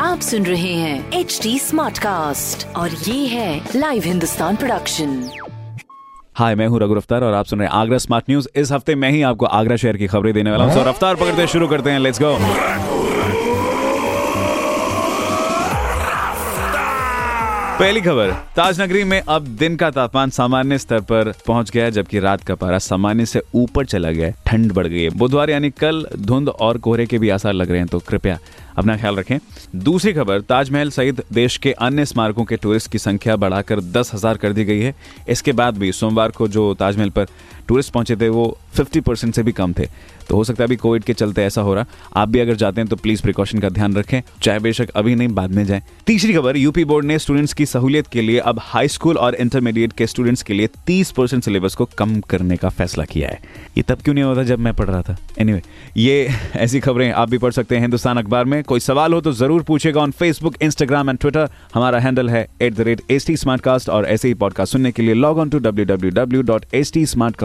आप सुन रहे हैं एच डी स्मार्ट कास्ट और ये है लाइव हिंदुस्तान प्रोडक्शन हाय मैं हूँ रघु रफ्तार और आप सुन रहे हैं आगरा स्मार्ट न्यूज़ इस हफ़्ते मैं ही आपको आगरा शहर की खबरें देने वाला हूँ। तो रफ्तार पकड़ते शुरू करते हैं। लेट्स गो पहली खबर ताज नगरी में अब दिन का तापमान सामान्य स्तर पर पहुँच गया जबकि रात का पारा सामान्य से ऊपर चला गया ठंड बढ़ गई है। बुधवार यानी कल धुंध और कोहरे के भी आसार लग रहे हैं तो कृपया अपना ख्याल रखें। दूसरी खबर, ताजमहल सहित देश के अन्य स्मारकों के टूरिस्ट की संख्या बढ़ाकर दस हज़ार कर दी गई है। इसके बाद भी सोमवार को जो ताजमहल पर टूरिस्ट पहुँचे थे वो 50 परसेंट से भी कम थे। तो हो सकता है अभी कोविड के चलते ऐसा हो रहा। आप भी अगर जाते हैं तो प्लीज़ प्रिकॉशन का ध्यान रखें। चाहे बेशक अभी नहीं बाद में जाए। तीसरी खबर यूपी बोर्ड ने स्टूडेंट्स की सहूलियत के लिए अब हाई स्कूल और इंटरमीडिएट के स्टूडेंट्स के लिए तीस परसेंट सिलेबस को कम करने का फैसला किया है। ये तब क्यों नहीं होता जब मैं पढ़ रहा था? Anyway, ये ऐसी खबरें आप भी पढ़ सकते हैं हिंदुस्तान अखबार में। कोई सवाल हो तो ज़रूर पूछेगा on Facebook Instagram and Twitter हमारा हैंडल है एट और ऐसे ही पॉडकास्ट सुनने के लिए log on to W